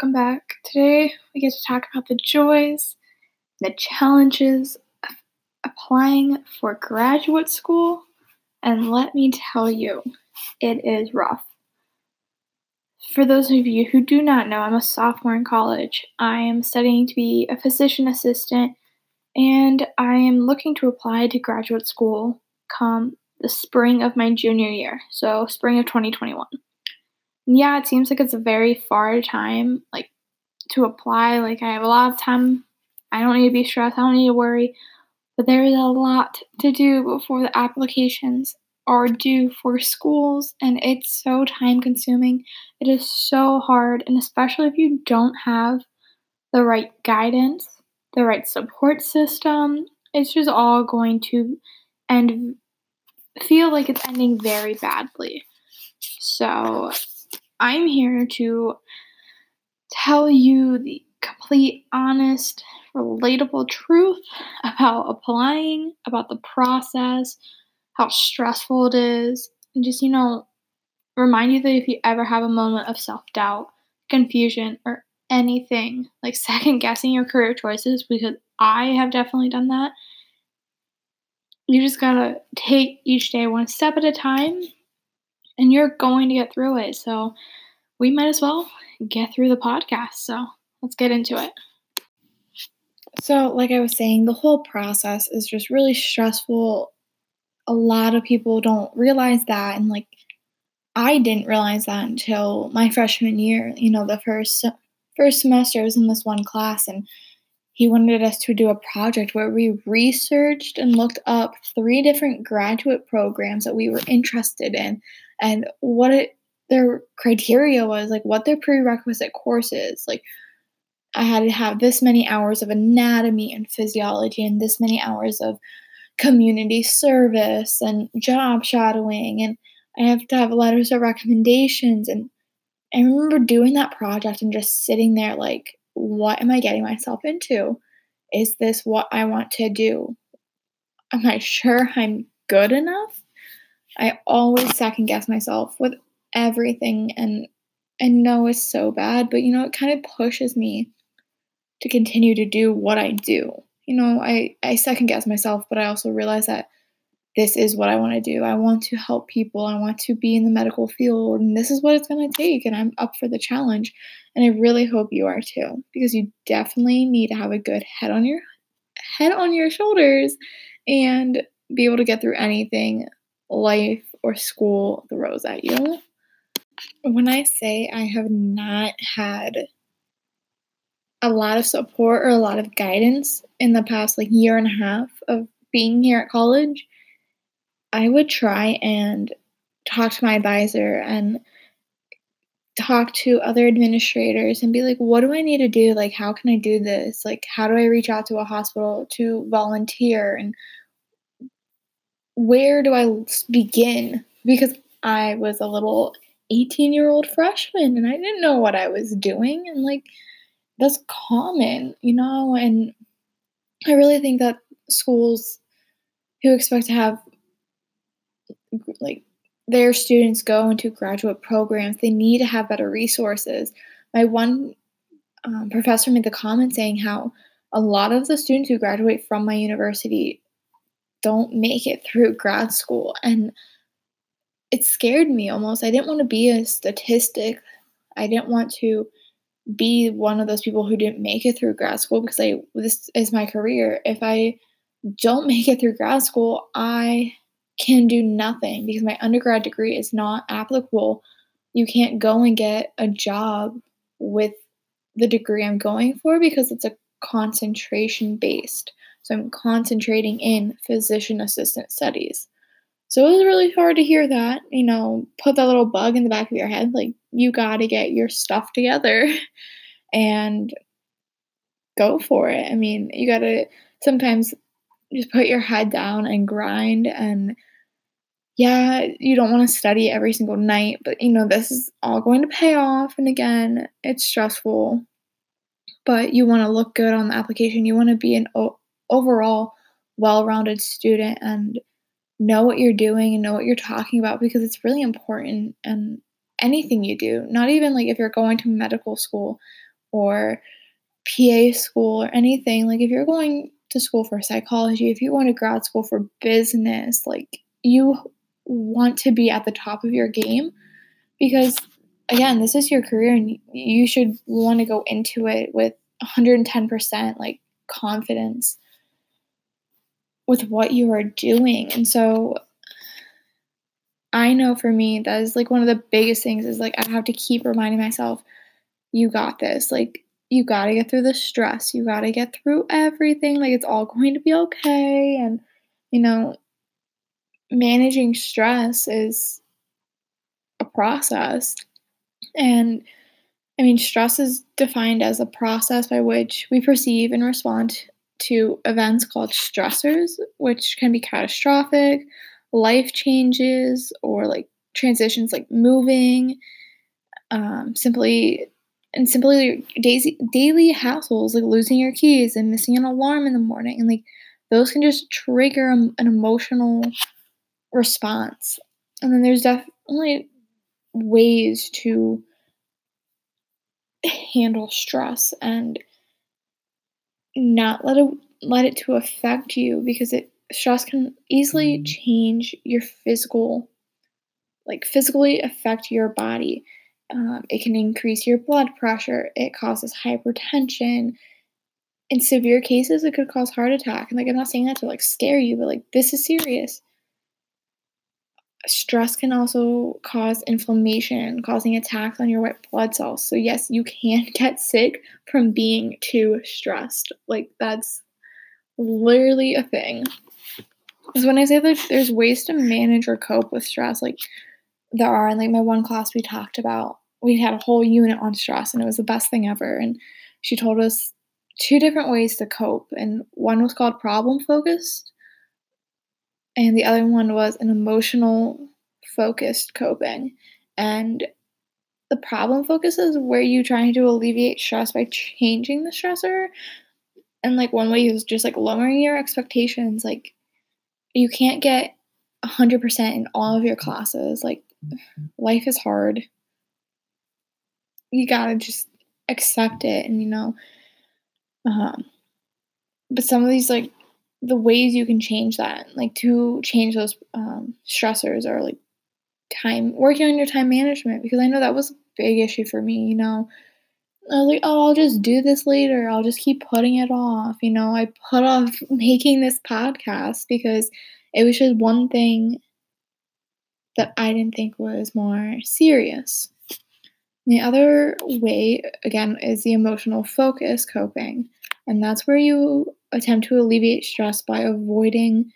welcome back. Today we get to talk about the joys, and the challenges of applying for graduate school, and let me tell you, it is rough. For those of you who do not know, I'm a sophomore in college. I am studying to be a physician assistant, and I am looking to apply to graduate school come the spring of my junior year, so spring of 2021 yeah, it seems like it's a very far time, like to apply. Like I have a lot of time. I don't need to be stressed. I don't need to worry. But there is a lot to do before the applications are due for schools, and it's so time consuming. It is so hard, and especially if you don't have the right guidance, the right support system, it's just all going to end feel like it's ending very badly. So I'm here to tell you the complete, honest, relatable truth about applying, about the process, how stressful it is, and just, you know, remind you that if you ever have a moment of self doubt, confusion, or anything like second guessing your career choices, because I have definitely done that, you just gotta take each day one step at a time and you're going to get through it. So we might as well get through the podcast. So let's get into it. So, like I was saying, the whole process is just really stressful. A lot of people don't realize that. And, like, I didn't realize that until my freshman year. You know, the first first semester I was in this one class, and he wanted us to do a project where we researched and looked up three different graduate programs that we were interested in and what it their criteria was like what their prerequisite courses like i had to have this many hours of anatomy and physiology and this many hours of community service and job shadowing and i have to have letters of recommendations. And i remember doing that project and just sitting there like what am i getting myself into? Is this what i want to do? Am i sure i'm good enough I always second guess myself with everything and I know it's so bad, but you know, it kind of pushes me to continue to do what I do. You know, I, I second guess myself, but I also realize that this is what I want to do. I want to help people. I want to be in the medical field, and this is what it's going to take. And I'm up for the challenge. And I really hope you are too, because you definitely need to have a good head on your head on your shoulders and be able to get through anything life or school throws at you. When I say I have not had a lot of support or a lot of guidance in the past like year and a half of being here at college, I would try and talk to my advisor and talk to other administrators and be like, what do I need to do? Like, how can I do this? Like, how do I reach out to a hospital to volunteer? And where do I begin? Because I was a little 18 year old freshman and I didn't know what I was doing. And like, that's common, you know? And I really think that schools who expect to have like their students go into graduate programs, they need to have better resources. My one um, professor made the comment saying how a lot of the students who graduate from my university don't make it through grad school. And it scared me almost. I didn't want to be a statistic. I didn't want to be one of those people who didn't make it through grad school because I this is my career. If I don't make it through grad school, I can do nothing because my undergrad degree is not applicable. You can't go and get a job with the degree I'm going for because it's a concentration based. So I'm concentrating in physician assistant studies. So it was really hard to hear that, you know, put that little bug in the back of your head like, you got to get your stuff together and go for it. I mean, you got to sometimes just put your head down and grind. And yeah, you don't want to study every single night, but you know, this is all going to pay off. And again, it's stressful, but you want to look good on the application. You want to be an overall well rounded student and know what you're doing and know what you're talking about because it's really important and anything you do not even like if you're going to medical school or PA school or anything, like if you're going to school for psychology, if you're going to grad school for business, like you want to be at the top of your game because again, this is your career and you should want to go into it with 110% like confidence with what you are doing. And so I know for me that is like one of the biggest things is like I have to keep reminding myself you got this. Like you got to get through the stress. You got to get through everything. Like it's all going to be okay and you know managing stress is a process. And I mean, stress is defined as a process by which we perceive and respond to events called stressors, which can be catastrophic, life changes, or like transitions like moving, um, simply and simply daisy, daily hassles like losing your keys and missing an alarm in the morning and like those can just trigger an emotional response. And then there's definitely ways to handle stress and not let it let it to affect you because it stress can easily mm-hmm. change your physical like physically affect your body. Um, it can increase your blood pressure. It causes hypertension. In severe cases it could cause heart attack. And like i'm not saying that to like scare you but like this is serious stress can also cause inflammation, causing attacks on your white blood cells. So, yes, you can get sick from being too stressed. Like, that's literally a thing. Because when I say that there's ways to manage or cope with stress, like, there are. And, like, my one class we talked about, we had a whole unit on stress, and it was the best thing ever. And she told us two different ways to cope. And one was called problem focused and the other one was an emotional focused coping. And the problem focus is where you trying to alleviate stress by changing the stressor. And like one way is just like lowering your expectations. Like you can't get 100% in all of your classes. Like life is hard. You gotta just accept it and you know um but some of these like the ways you can change that, like to change those um, stressors or like time, working on your time management, because I know that was a big issue for me, you know. I was like, oh, I'll just do this later. I'll just keep putting it off. You know, I put off making this podcast because it was just one thing that I didn't think was more serious. The other way, again, is the emotional focus coping. And that's where you attempt to alleviate stress by avoiding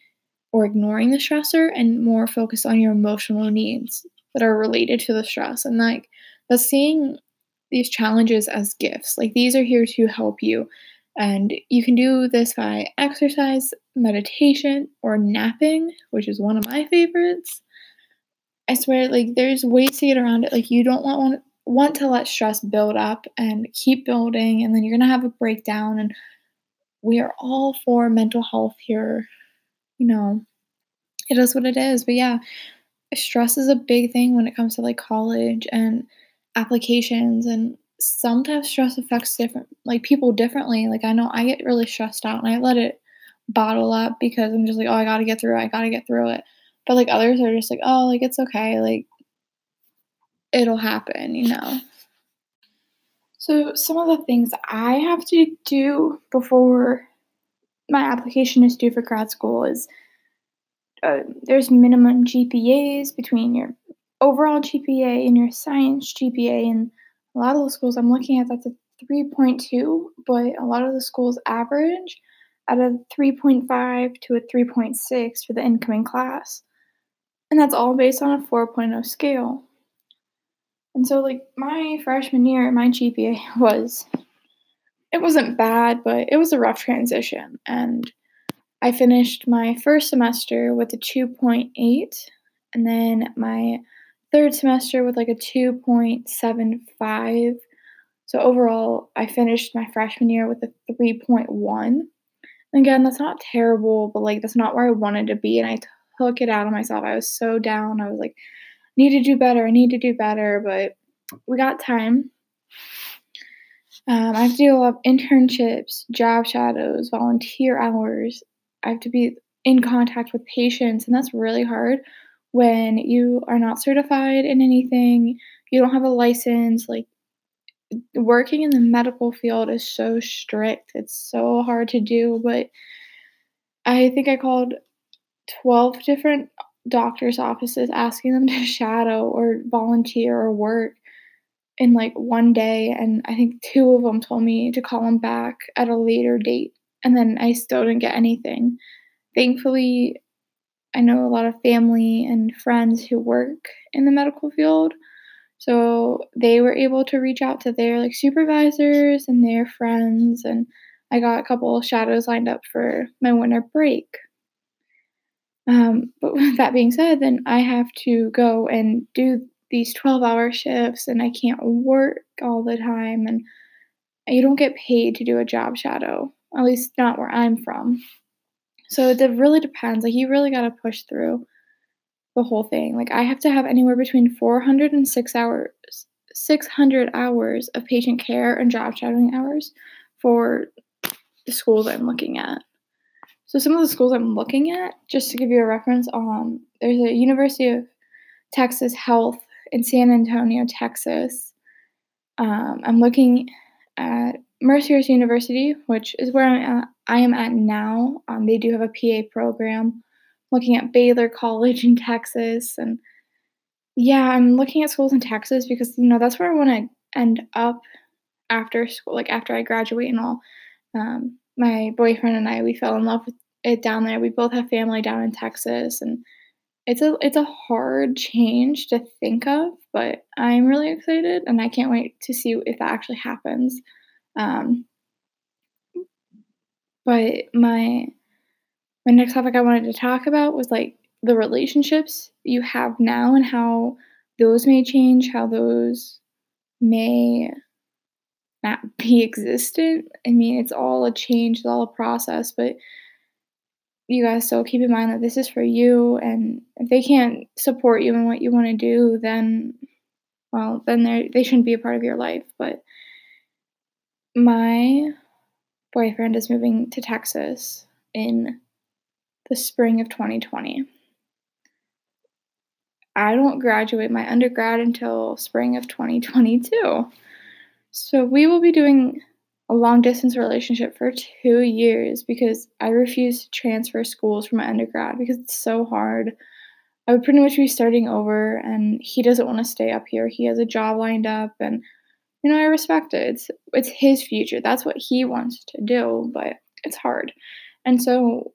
or ignoring the stressor and more focus on your emotional needs that are related to the stress. And like but seeing these challenges as gifts. Like these are here to help you. And you can do this by exercise, meditation, or napping, which is one of my favorites. I swear, like there's ways to get around it. Like you don't want want, to let stress build up and keep building, and then you're gonna have a breakdown and we are all for mental health here. You know, it is what it is. But yeah, stress is a big thing when it comes to like college and applications and sometimes stress affects different like people differently. Like I know I get really stressed out and I let it bottle up because I'm just like, oh, I gotta get through it. I gotta get through it. But like others are just like, oh, like it's okay. Like it'll happen, you know. So, some of the things I have to do before my application is due for grad school is uh, there's minimum GPAs between your overall GPA and your science GPA. And a lot of the schools I'm looking at, that's a 3.2, but a lot of the schools average at a 3.5 to a 3.6 for the incoming class. And that's all based on a 4.0 scale. And so, like, my freshman year, my GPA was, it wasn't bad, but it was a rough transition. And I finished my first semester with a 2.8, and then my third semester with like a 2.75. So, overall, I finished my freshman year with a 3.1. Again, that's not terrible, but like, that's not where I wanted to be. And I took it out of myself. I was so down. I was like, need to do better. I need to do better, but we got time. Um, I have to do a lot of internships, job shadows, volunteer hours. I have to be in contact with patients, and that's really hard when you are not certified in anything, you don't have a license, like working in the medical field is so strict. It's so hard to do, but I think I called 12 different doctor's offices asking them to shadow or volunteer or work in like one day and I think two of them told me to call them back at a later date and then I still didn't get anything. Thankfully, I know a lot of family and friends who work in the medical field. So they were able to reach out to their like supervisors and their friends and I got a couple shadows lined up for my winter break. Um, but with that being said, then I have to go and do these 12 hour shifts and I can't work all the time and you don't get paid to do a job shadow, at least not where I'm from. So it really depends. Like you really got to push through the whole thing. Like I have to have anywhere between 400 and 6 hours 600 hours of patient care and job shadowing hours for the schools I'm looking at. So some of the schools I'm looking at, just to give you a reference, um, there's a University of Texas Health in San Antonio, Texas. Um, I'm looking at Mercyhurst University, which is where I'm at, I am at now. Um, they do have a PA program. Looking at Baylor College in Texas, and yeah, I'm looking at schools in Texas because you know that's where I want to end up after school, like after I graduate and all. Um, my boyfriend and I, we fell in love with it down there. We both have family down in Texas, and it's a it's a hard change to think of, but I'm really excited, and I can't wait to see if that actually happens. Um, but my my next topic I wanted to talk about was like the relationships you have now and how those may change, how those may not be existent. I mean, it's all a change, it's all a process, but you guys still keep in mind that this is for you and if they can't support you in what you want to do, then well, then they they shouldn't be a part of your life, but my boyfriend is moving to Texas in the spring of 2020. I don't graduate my undergrad until spring of 2022. So we will be doing a long distance relationship for two years because I refused to transfer schools for my undergrad because it's so hard. I would pretty much be starting over, and he doesn't want to stay up here. He has a job lined up, and you know, I respect it. It's it's his future. That's what he wants to do, but it's hard. And so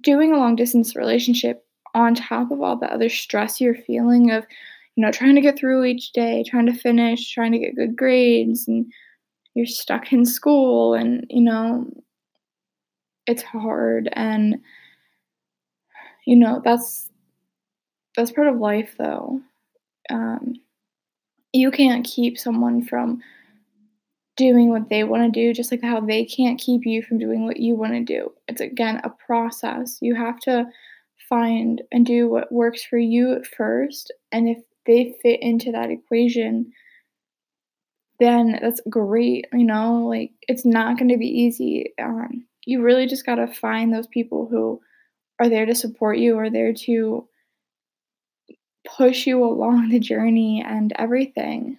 doing a long distance relationship on top of all the other stress you're feeling of, you know, trying to get through each day, trying to finish, trying to get good grades and you're stuck in school and, you know, it's hard and you know, that's that's part of life though. Um you can't keep someone from doing what they want to do, just like how they can't keep you from doing what you want to do. It's again a process. You have to find and do what works for you at first. And if they fit into that equation, then that's great. You know, like it's not going to be easy. Um, you really just got to find those people who are there to support you, or there to push you along the journey and everything.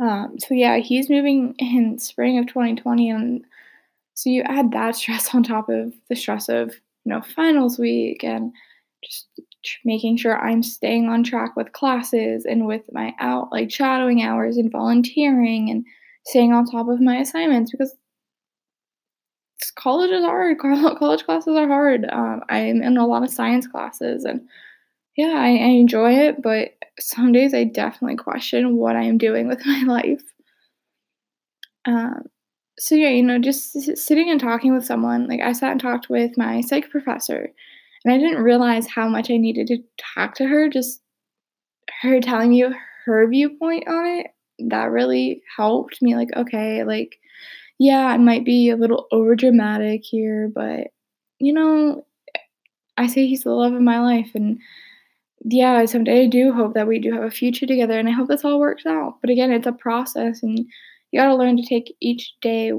Um, so yeah, he's moving in spring of 2020, and so you add that stress on top of the stress of you know finals week and just making sure I'm staying on track with classes and with my out like shadowing hours and volunteering and staying on top of my assignments because college is hard. College classes are hard. Um, I'm in a lot of science classes and yeah, I, I enjoy it, but some days I definitely question what I am doing with my life. Um, so yeah, you know, just sitting and talking with someone, like I sat and talked with my psych professor, and I didn't realize how much I needed to talk to her. Just her telling me her viewpoint on it, that really helped me. Like, okay, like, yeah, I might be a little over dramatic here, but you know, I say he's the love of my life, and yeah, someday I do hope that we do have a future together and I hope this all works out. But again, it's a process and you got to learn to take each day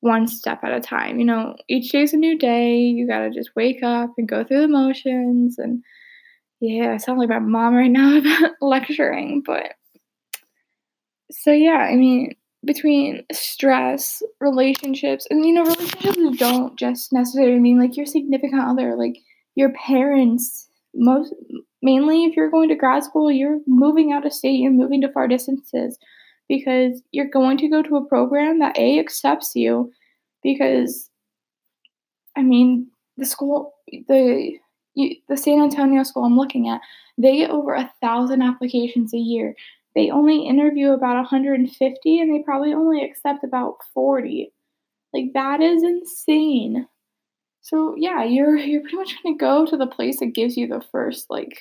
one step at a time. You know, each day's a new day. You got to just wake up and go through the motions. And yeah, I sound like my mom right now about lecturing, but so yeah, I mean, between stress, relationships, and you know, relationships don't just necessarily mean like your significant other, like your parents. Most mainly, if you're going to grad school, you're moving out of state, you're moving to far distances because you're going to go to a program that A accepts you because I mean, the school, the the San Antonio school I'm looking at, they get over a thousand applications a year they only interview about 150 and they probably only accept about 40. Like that is insane. So yeah, you're you're pretty much gonna go to the place that gives you the first like,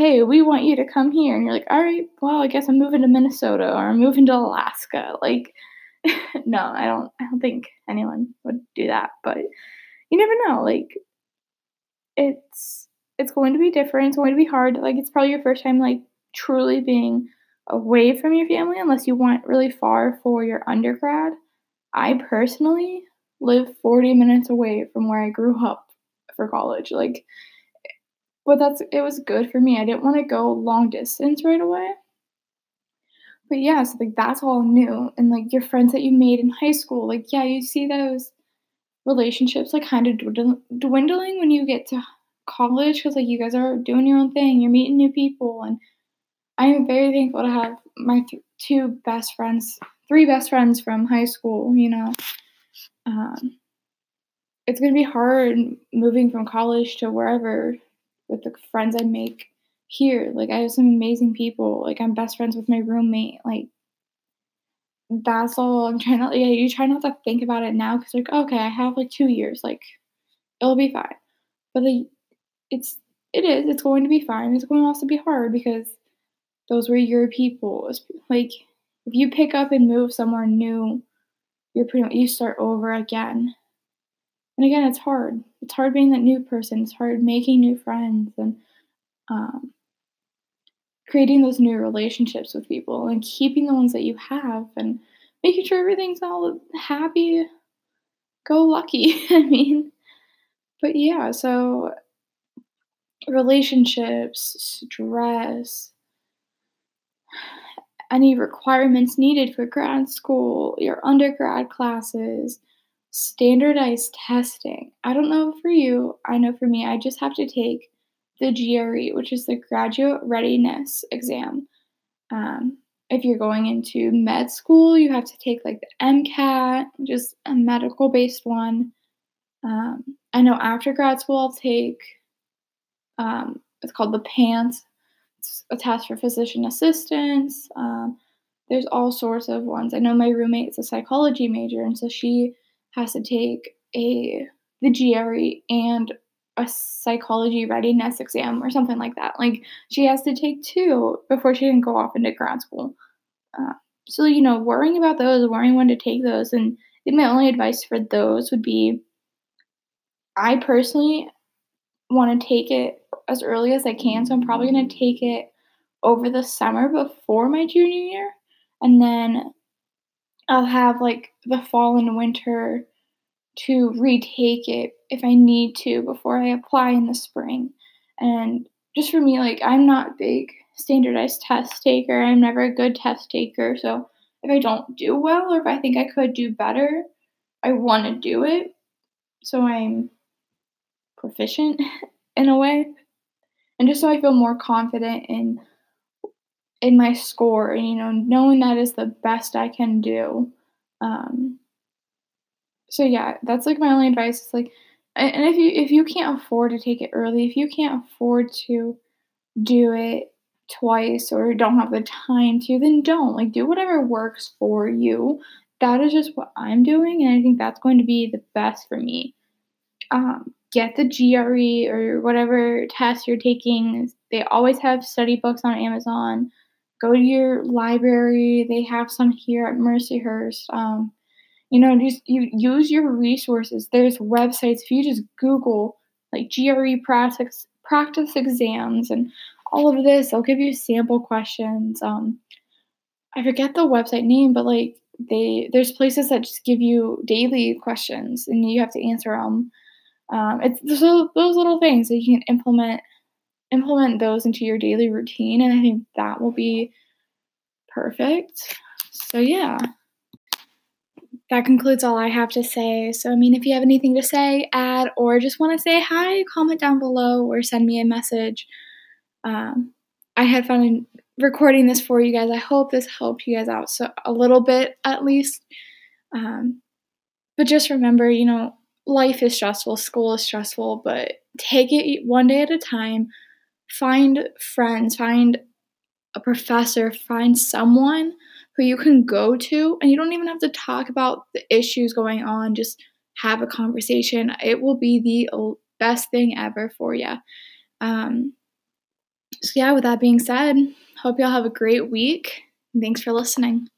hey, we want you to come here, and you're like, all right, well, I guess I'm moving to Minnesota or I'm moving to Alaska. Like, no, I don't. I don't think anyone would do that. But you never know. Like, it's it's going to be different. It's going to be hard. Like, it's probably your first time like truly being away from your family unless you went really far for your undergrad. I personally live 40 minutes away from where I grew up for college. Like, but that's it was good for me. I didn't want to go long distance right away. But yeah, so like that's all new. And like your friends that you made in high school, like, yeah, you see those relationships like kind of dwindling when you get to college because like you guys are doing your own thing, you're meeting new people and I am very thankful to have my th- two best friends, three best friends from high school. You know, um, it's gonna be hard moving from college to wherever with the friends I make here. Like I have some amazing people. Like I'm best friends with my roommate. Like that's all I'm trying to. Yeah, you try not to think about it now because like okay, I have like two years. Like it'll be fine. But like it's it is. It's going to be fine. It's going to also be hard because those were your people. Like if you pick up and move somewhere new, you're pretty much you start over again. And again, it's hard. It's hard being that new person. It's hard making new friends and um, creating those new relationships with people and keeping the ones that you have and making sure everything's all happy, go lucky. I mean, but yeah, so relationships, stress, any requirements needed for grad school, your undergrad classes, standardized testing. I don't know for you, I know for me, I just have to take the GRE, which is the Graduate Readiness Exam. Um, if you're going into med school, you have to take like the MCAT, just a medical based one. Um, I know after grad school, I'll take um, it's called the PANCE, It's a test for physician assistants. Um, there's all sorts of ones. I know my roommate's a psychology major, and so she has to take a the GRE and a psychology readiness exam or something like that. Like she has to take two before she can go off into grad school. Uh, so you know, worrying about those, worrying when to take those, and my only advice for those would be, I personally want to take it as early as I can. So I'm probably going to take it over the summer before my junior year. And then I'll have like the fall and winter to retake it if I need to before I apply in the spring. And just for me, like, I'm not big standardized test taker. I'm never a good test taker. So if I don't do well or if I think I could do better, I want to do it. So I'm proficient in a way and just so I feel more confident in in my score and you know knowing that is the best I can do. Um, so yeah, that's like my only advice. Is like, and if you if you can't afford to take it early, if you can't afford to do it twice or don't have the time to, then don't. Like, do whatever works for you. That is just what I'm doing, and I think that's going to be the best for me. Um, get the GRE or whatever test you're taking. They always have study books on Amazon. Go to your library. They have some here at Mercyhurst. Um, you know, just you use your resources. There's websites. If you just Google like GRE practice practice exams and all of this, they'll give you sample questions. Um, I forget the website name, but like they there's places that just give you daily questions and you have to answer them. Um, it's those, those little things that you can implement implement those into your daily routine, and I think that will be perfect. So yeah that concludes all I have to say. So, I mean, if you have anything to say, add, or just want to say hi, comment down below or send me a message. Um, I had fun recording this for you guys. I hope this helped you guys out so a little bit at least. Um, but just remember, you know, life is stressful, school is stressful, but take it one day at a time. Find friends, find a professor, find someone who you can go to, and you don't even have to talk about the issues going on, just have a conversation. It will be the best thing ever for you. Um, so, yeah, with that being said, hope y'all have a great week. Thanks for listening.